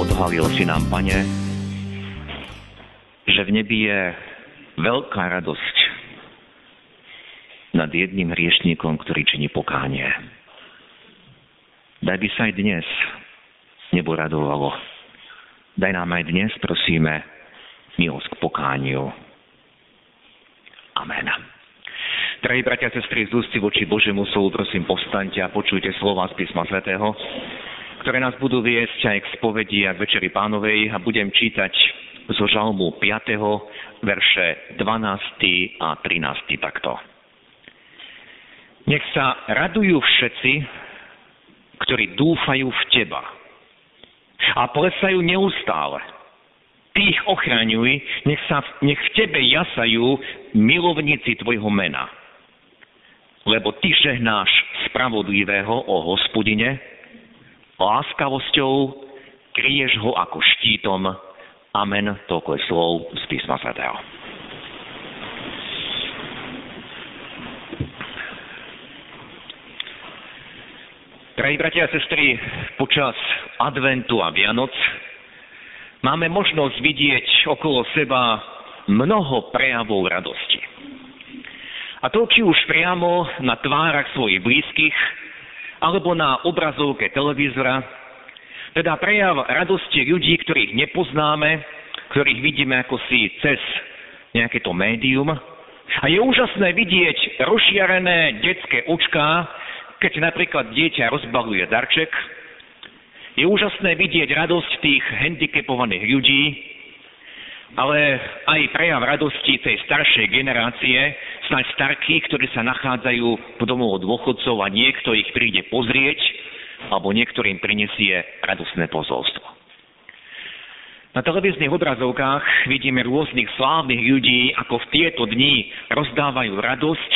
Odhalil si nám, Pane, že v nebi je veľká radosť nad jedným hriešníkom, ktorý činí pokánie. Daj by sa aj dnes nebo radovalo. Daj nám aj dnes, prosíme, milosť k pokániu. Amen. Drahí bratia a sestry, z voči Božiemu slovu, prosím, povstaňte a počujte slova z písma svätého, ktoré nás budú viesť aj k spovedi a k Večeri pánovej a budem čítať zo žalmu 5. verše 12. a 13. takto. Nech sa radujú všetci, ktorí dúfajú v Teba a plesajú neustále. Ty ich ochraňuj, nech, sa, nech v Tebe jasajú milovníci Tvojho mena. Lebo Ty žehnáš spravodlivého o hospodine, láskavosťou kryješ ho ako štítom. Amen. Toľko je slov z písma svätého. Drahí bratia a sestry, počas adventu a Vianoc máme možnosť vidieť okolo seba mnoho prejavov radosti. A to či už priamo na tvárach svojich blízkych, alebo na obrazovke televízora, teda prejav radosti ľudí, ktorých nepoznáme, ktorých vidíme ako si cez nejaké to médium. A je úžasné vidieť rozšiarené detské očká, keď napríklad dieťa rozbaluje darček, je úžasné vidieť radosť tých handicapovaných ľudí, ale aj prejav radosti tej staršej generácie, snáď starkých, ktorí sa nachádzajú v domov dôchodcov a niekto ich príde pozrieť, alebo niektorým prinesie radostné pozolstvo. Na televíznych obrazovkách vidíme rôznych slávnych ľudí, ako v tieto dni rozdávajú radosť,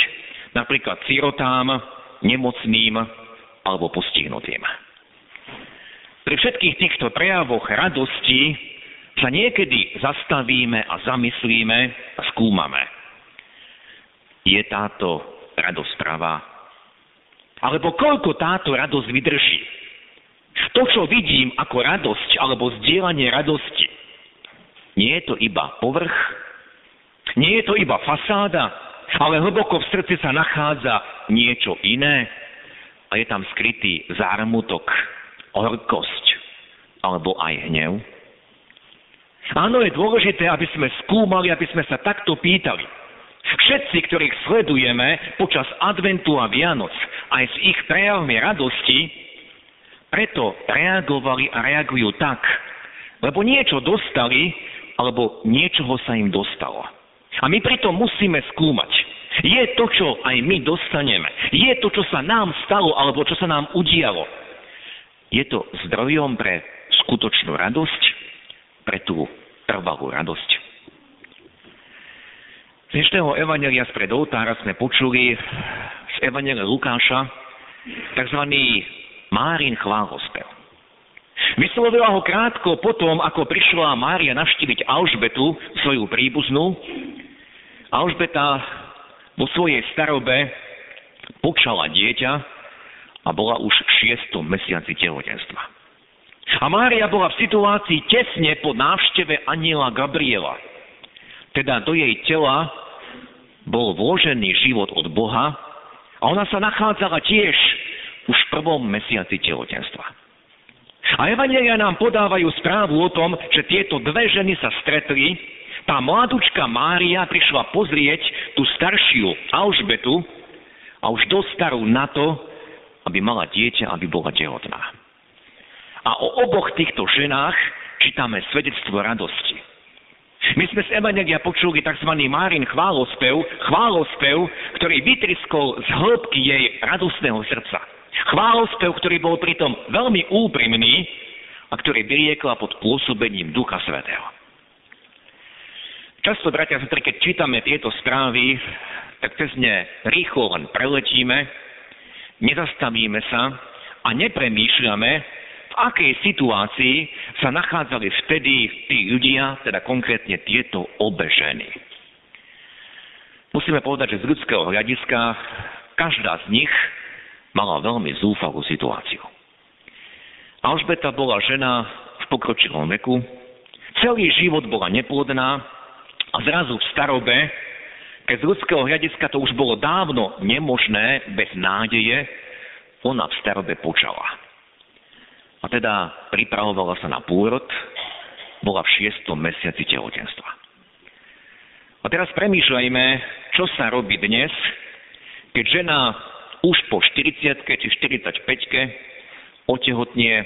napríklad sirotám, nemocným alebo postihnutým. Pri všetkých týchto prejavoch radosti sa niekedy zastavíme a zamyslíme a skúmame. Je táto radosť pravá? Alebo koľko táto radosť vydrží? To, čo vidím ako radosť alebo zdieľanie radosti, nie je to iba povrch, nie je to iba fasáda, ale hlboko v srdci sa nachádza niečo iné a je tam skrytý zármutok, horkosť alebo aj hnev. Áno, je dôležité, aby sme skúmali, aby sme sa takto pýtali. Všetci, ktorých sledujeme počas adventu a Vianoc, aj s ich prejavmi radosti, preto reagovali a reagujú tak, lebo niečo dostali, alebo niečoho sa im dostalo. A my pritom musíme skúmať. Je to, čo aj my dostaneme. Je to, čo sa nám stalo, alebo čo sa nám udialo. Je to zdrojom pre skutočnú radosť, pre tú trvalú radosť. Z dnešného Evangelia spred oltára sme počuli z Evangelia Lukáša tzv. Márin chválospev. Vyslovila ho krátko potom, ako prišla Mária navštíviť Alžbetu, svoju príbuznú. Alžbeta vo svojej starobe počala dieťa a bola už v šiestom mesiaci tehotenstva. A Mária bola v situácii tesne po návšteve aniela Gabriela. Teda do jej tela bol vložený život od Boha a ona sa nachádzala tiež už v prvom mesiaci tehotenstva. A Evangelia nám podávajú správu o tom, že tieto dve ženy sa stretli tá mladučka Mária prišla pozrieť tú staršiu Alžbetu a už dosť starú na to, aby mala dieťa, aby bola tehotná. A o oboch týchto ženách čítame svedectvo radosti. My sme z Evangelia počuli tzv. Márin chválospev, chválospev, ktorý vytriskol z hĺbky jej radostného srdca. Chválospev, ktorý bol pritom veľmi úprimný a ktorý vyriekla pod pôsobením Ducha Svetého. Často, bratia a keď čítame tieto správy, tak cez ne rýchlo len preletíme, nezastavíme sa a nepremýšľame, v akej situácii sa nachádzali vtedy tí ľudia, teda konkrétne tieto obe ženy. Musíme povedať, že z ľudského hľadiska každá z nich mala veľmi zúfalú situáciu. Alžbeta bola žena v pokročilom veku, celý život bola neplodná, a zrazu v starobe, keď z ľudského hľadiska to už bolo dávno nemožné, bez nádeje, ona v starobe počala. A teda pripravovala sa na pôrod, bola v šiestom mesiaci tehotenstva. A teraz premýšľajme, čo sa robí dnes, keď žena už po 40 či 45 otehotnie,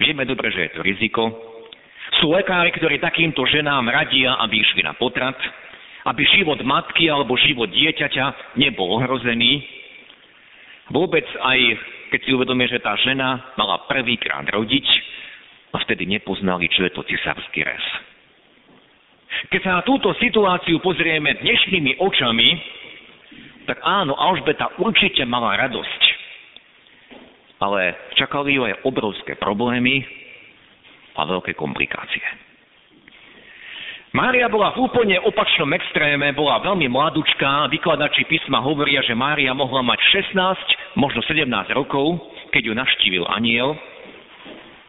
vieme dobre, že je to riziko, sú lekári, ktorí takýmto ženám radia, aby išli na potrat, aby život matky alebo život dieťaťa nebol ohrozený. Vôbec aj keď si uvedomie, že tá žena mala prvýkrát rodiť a vtedy nepoznali, čo je to cisársky res. Keď sa na túto situáciu pozrieme dnešnými očami, tak áno, Alžbeta určite mala radosť. Ale čakali ju aj obrovské problémy, a veľké komplikácie. Mária bola v úplne opačnom extréme, bola veľmi mladúčka, vykladači písma hovoria, že Mária mohla mať 16, možno 17 rokov, keď ju navštívil aniel.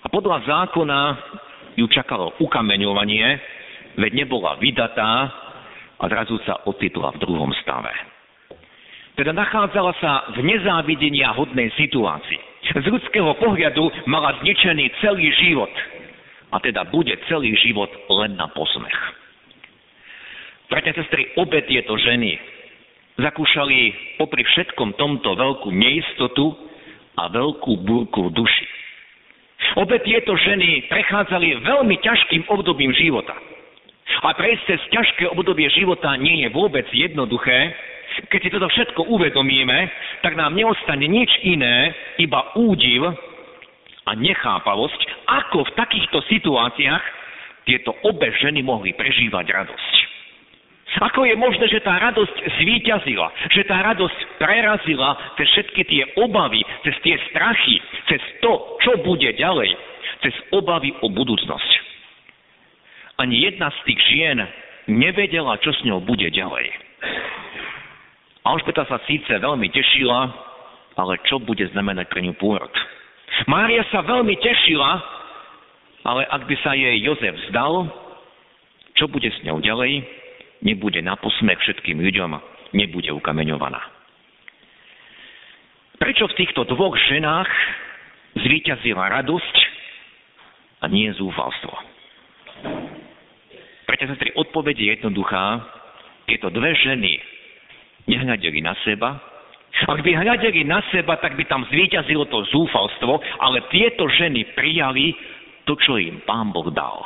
A podľa zákona ju čakalo ukameňovanie, veď nebola vydatá a zrazu sa ocitla v druhom stave. Teda nachádzala sa v nezávidenia hodnej situácii. Z ľudského pohľadu mala zničený celý život – a teda bude celý život len na posmech. Bratia sestry, obe tieto ženy zakúšali popri všetkom tomto veľkú neistotu a veľkú búrku v duši. Obe tieto ženy prechádzali veľmi ťažkým obdobím života. A prejsť cez ťažké obdobie života nie je vôbec jednoduché. Keď si toto všetko uvedomíme, tak nám neostane nič iné, iba údiv a nechápavosť, ako v takýchto situáciách tieto obe ženy mohli prežívať radosť. Ako je možné, že tá radosť zvíťazila, že tá radosť prerazila cez všetky tie obavy, cez tie strachy, cez to, čo bude ďalej, cez obavy o budúcnosť. Ani jedna z tých žien nevedela, čo s ňou bude ďalej. Alžbeta sa síce veľmi tešila, ale čo bude znamenať pre ňu pôrod? Mária sa veľmi tešila, ale ak by sa jej Jozef vzdal, čo bude s ňou ďalej? Nebude na posmech všetkým ľuďom, nebude ukameňovaná. Prečo v týchto dvoch ženách zvíťazila radosť a nie zúfalstvo? Preto sa tri odpovede je jednoduchá. Tieto dve ženy nehľadeli na seba, ak by hľadeli na seba, tak by tam zvíťazilo to zúfalstvo, ale tieto ženy prijali to, čo im Pán Boh dal.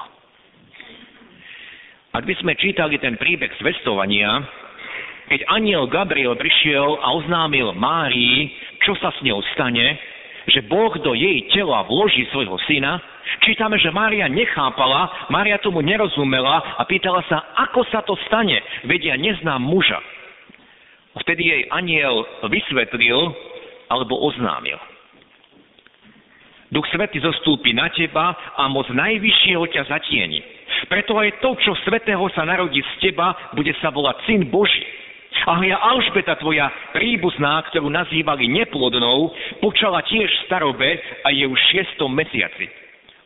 Ak by sme čítali ten príbeh zvestovania, keď aniel Gabriel prišiel a oznámil Márii, čo sa s ňou stane, že Boh do jej tela vloží svojho syna, čítame, že Mária nechápala, Mária tomu nerozumela a pýtala sa, ako sa to stane, vedia, neznám muža. Vtedy jej aniel vysvetlil alebo oznámil. Duch Svety zostúpi na teba a moc najvyššieho ťa zatieni. Preto aj to, čo Svetého sa narodí z teba, bude sa volať Syn Boží. A ja Alžbeta, tvoja príbuzná, ktorú nazývali neplodnou, počala tiež starobe a je už šiestom mesiaci.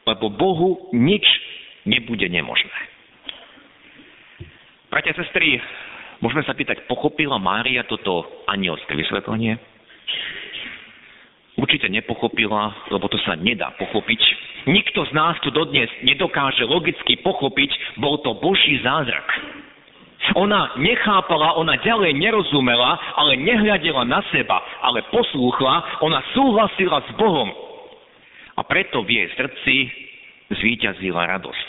Lebo Bohu nič nebude nemožné. Bratia, sestry, Môžeme sa pýtať, pochopila Mária toto anielské vysvetlenie? Určite nepochopila, lebo to sa nedá pochopiť. Nikto z nás tu dodnes nedokáže logicky pochopiť, bol to Boží zázrak. Ona nechápala, ona ďalej nerozumela, ale nehľadela na seba, ale poslúchla, ona súhlasila s Bohom. A preto v jej srdci zvíťazila radosť.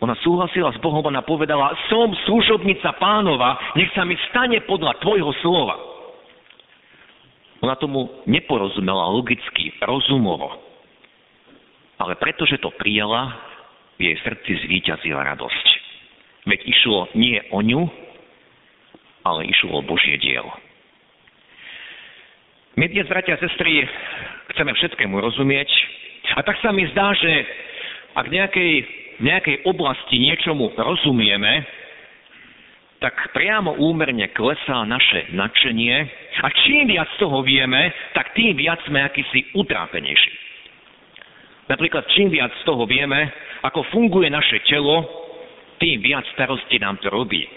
Ona súhlasila s Bohom, ona povedala, som služobnica pánova, nech sa mi stane podľa tvojho slova. Ona tomu neporozumela logicky, rozumovo. ale pretože to prijala, v jej srdci zvíťazila radosť. Veď išlo nie o ňu, ale išlo o Božie dielo. My dnes, bratia a sestry, chceme všetkému rozumieť a tak sa mi zdá, že ak nejakej, nejakej oblasti niečomu rozumieme, tak priamo úmerne klesá naše nadšenie a čím viac toho vieme, tak tým viac sme akýsi utrápenejší. Napríklad čím viac z toho vieme, ako funguje naše telo, tým viac starosti nám to robí.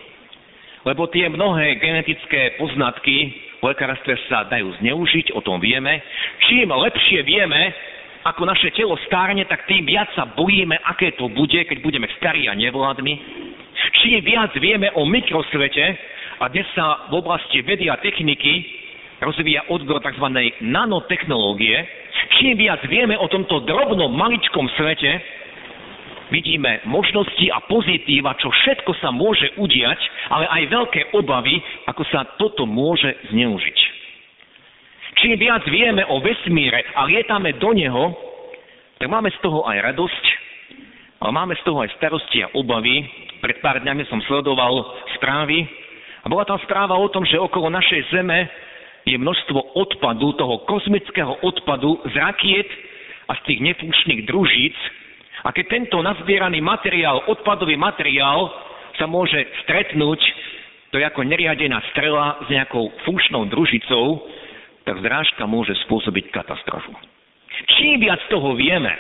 Lebo tie mnohé genetické poznatky v lekárstve sa dajú zneužiť, o tom vieme. Čím lepšie vieme, ako naše telo stárne, tak tým viac sa bojíme, aké to bude, keď budeme starí a nevládni. Čím viac vieme o mikrosvete, a dnes sa v oblasti vedy a techniky rozvíja odbor tzv. nanotechnológie, čím viac vieme o tomto drobnom maličkom svete, vidíme možnosti a pozitíva, čo všetko sa môže udiať, ale aj veľké obavy, ako sa toto môže zneužiť. Čím viac vieme o vesmíre a lietame do neho, tak máme z toho aj radosť, ale máme z toho aj starosti a obavy. Pred pár dňami som sledoval správy a bola tam správa o tom, že okolo našej Zeme je množstvo odpadu, toho kozmického odpadu z rakiet a z tých nefunkčných družíc, a keď tento nazbieraný materiál, odpadový materiál, sa môže stretnúť, to je ako neriadená strela s nejakou funkčnou družicou, tak zrážka môže spôsobiť katastrofu. Čím viac toho vieme,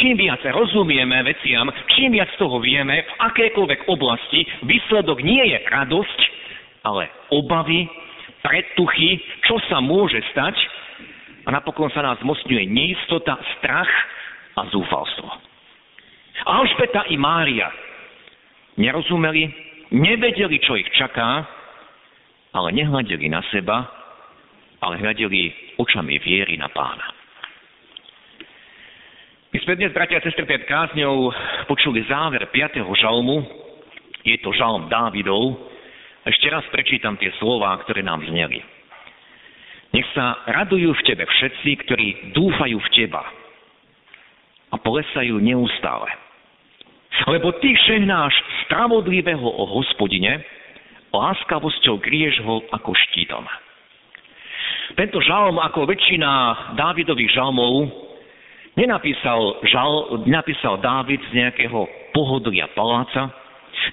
čím viac rozumieme veciam, čím viac toho vieme, v akékoľvek oblasti, výsledok nie je radosť, ale obavy, predtuchy, čo sa môže stať a napokon sa nás mocňuje neistota, strach a zúfalstvo. Alžbeta i Mária nerozumeli, nevedeli, čo ich čaká, ale nehľadeli na seba, ale hľadeli očami viery na pána. My sme dnes, bratia a sestry, pred kázňou počuli záver 5. žalmu. Je to žalm Dávidov. Ešte raz prečítam tie slová, ktoré nám zneli. Nech sa radujú v tebe všetci, ktorí dúfajú v teba, a plesajú neustále. Lebo ty žehnáš spravodlivého o hospodine, láskavosťou kryješ ho ako štítom. Tento žalm, ako väčšina Dávidových žalmov, nenapísal, žal, nenapísal Dávid z nejakého pohodlia paláca,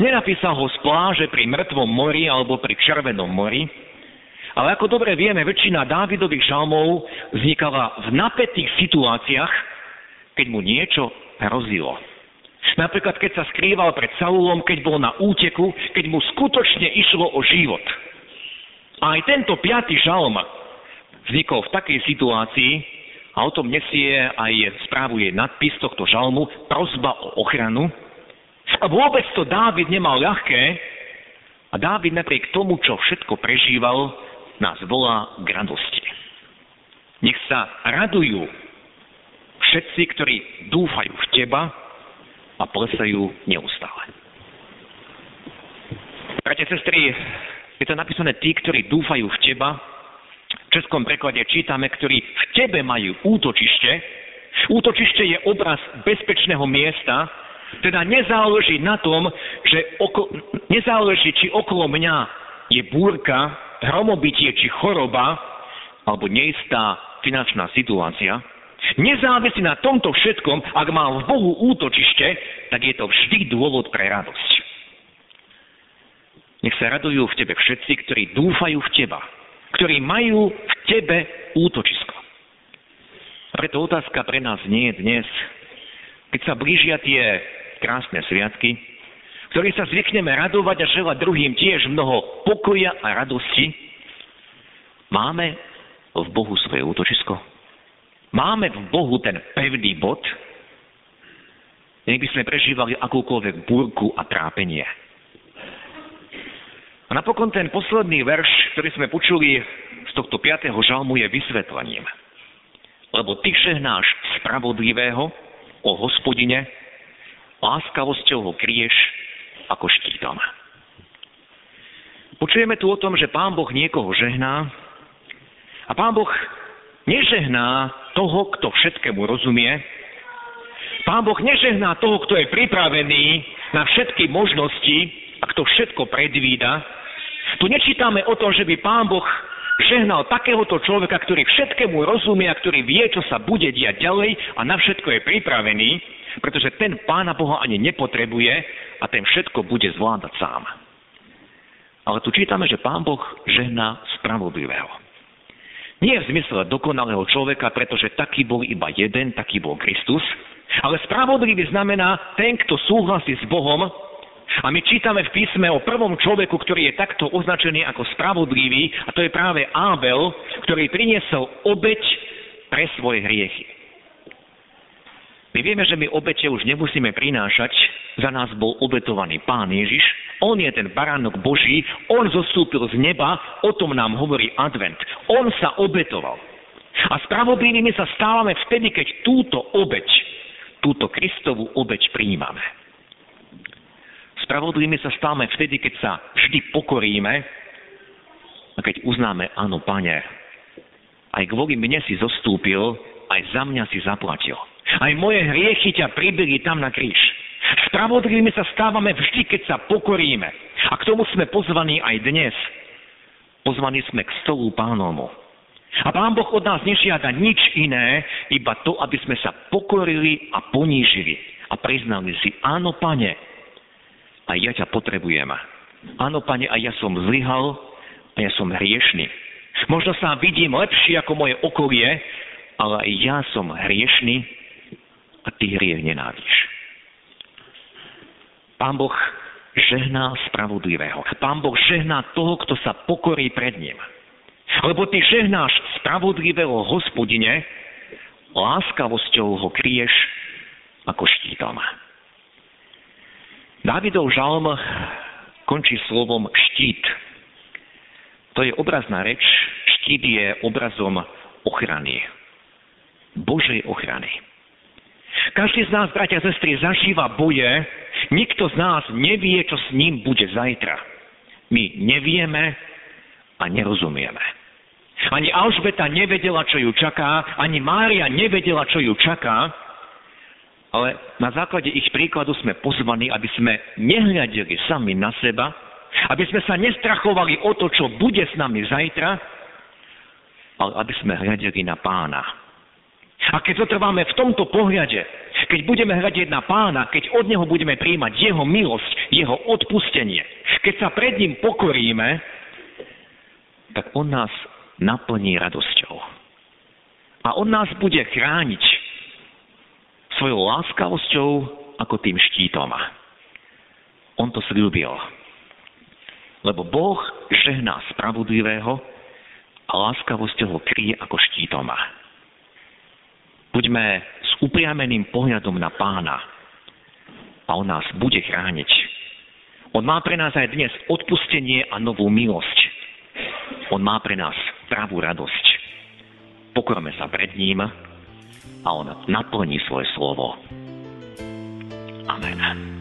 nenapísal ho z pláže pri mŕtvom mori alebo pri červenom mori, ale ako dobre vieme, väčšina Dávidových žalmov vznikala v napätých situáciách, keď mu niečo hrozilo. Napríklad, keď sa skrýval pred Saulom, keď bol na úteku, keď mu skutočne išlo o život. A aj tento piatý žalm vznikol v takej situácii, a o tom nesie aj správuje nadpis tohto žalmu, prozba o ochranu. A vôbec to Dávid nemal ľahké, a Dávid napriek tomu, čo všetko prežíval, nás volá k radosti. Nech sa radujú všetci, ktorí dúfajú v teba a plesajú neustále. Bratia, sestry, je to napísané tí, ktorí dúfajú v teba. V českom preklade čítame, ktorí v tebe majú útočište. Útočište je obraz bezpečného miesta, teda nezáleží na tom, že oko, nezáleží, či okolo mňa je búrka, hromobytie či choroba, alebo neistá finančná situácia, Nezávisí na tomto všetkom, ak má v Bohu útočište, tak je to vždy dôvod pre radosť. Nech sa radujú v tebe všetci, ktorí dúfajú v teba, ktorí majú v tebe útočisko. Preto otázka pre nás nie je dnes, keď sa blížia tie krásne sviatky, ktorých sa zvykneme radovať a želať druhým tiež mnoho pokoja a radosti, máme v Bohu svoje útočisko? Máme v Bohu ten pevný bod, nech by sme prežívali akúkoľvek búrku a trápenie. A napokon ten posledný verš, ktorý sme počuli z tohto 5. žalmu, je vysvetlením. Lebo ty žehnáš spravodlivého o hospodine, láskavosťou ho kryješ ako štítom. Počujeme tu o tom, že Pán Boh niekoho žehná a Pán Boh nežehná toho, kto všetkému rozumie, Pán Boh nežehná toho, kto je pripravený na všetky možnosti a kto všetko predvída. Tu nečítame o tom, že by Pán Boh žehnal takéhoto človeka, ktorý všetkému rozumie a ktorý vie, čo sa bude diať ďalej a na všetko je pripravený, pretože ten Pána Boha ani nepotrebuje a ten všetko bude zvládať sám. Ale tu čítame, že Pán Boh žehná spravodlivého. Nie v zmysle dokonalého človeka, pretože taký bol iba jeden, taký bol Kristus, ale spravodlivý znamená ten, kto súhlasí s Bohom. A my čítame v písme o prvom človeku, ktorý je takto označený ako spravodlivý, a to je práve Ábel, ktorý priniesol obeď pre svoje hriechy. My vieme, že my obete už nemusíme prinášať, za nás bol obetovaný Pán Ježiš, on je ten baránok Boží, on zostúpil z neba, o tom nám hovorí advent. On sa obetoval. A spravodlivými sa stávame vtedy, keď túto obeď túto Kristovú obeď príjmame. Spravodlivými sa stávame vtedy, keď sa vždy pokoríme a keď uznáme, áno, pane, aj kvôli mne si zostúpil, aj za mňa si zaplatil. Aj moje hriechy ťa pribili tam na kríž. Spravodlivými sa stávame vždy, keď sa pokoríme. A k tomu sme pozvaní aj dnes. Pozvaní sme k stolu pánomu. A Pán Boh od nás nežiada nič iné, iba to, aby sme sa pokorili a ponížili a priznali si, áno, pane, a ja ťa potrebujem. Áno, pane, a ja som zlyhal a ja som hriešný. Možno sa vidím lepšie ako moje okolie, ale aj ja som hriešný a ty hriech nenávidíš. Pán Boh žehná spravodlivého. Pán Boh žehná toho, kto sa pokorí pred ním. Lebo ty žehnáš spravodlivého hospodine, láskavosťou ho kryješ ako štítom. Dávidov žalm končí slovom štít. To je obrazná reč. Štít je obrazom ochrany. Božej ochrany. Každý z nás, bratia a sestry, zažíva boje. Nikto z nás nevie, čo s ním bude zajtra. My nevieme a nerozumieme. Ani Alžbeta nevedela, čo ju čaká, ani Mária nevedela, čo ju čaká, ale na základe ich príkladu sme pozvaní, aby sme nehľadili sami na seba, aby sme sa nestrachovali o to, čo bude s nami zajtra, ale aby sme hľadeli na pána. A keď zotrváme v tomto pohľade, keď budeme hľadiť na pána, keď od neho budeme príjmať jeho milosť, jeho odpustenie, keď sa pred ním pokoríme, tak on nás naplní radosťou. A on nás bude chrániť svojou láskavosťou ako tým štítom. On to slúbil. Lebo Boh žehná spravodlivého a láskavosťou ho kryje ako štítom. Buďme s upriameným pohľadom na pána a on nás bude chrániť. On má pre nás aj dnes odpustenie a novú milosť. On má pre nás pravú radosť. Pokorme sa pred ním a on naplní svoje slovo. Amen.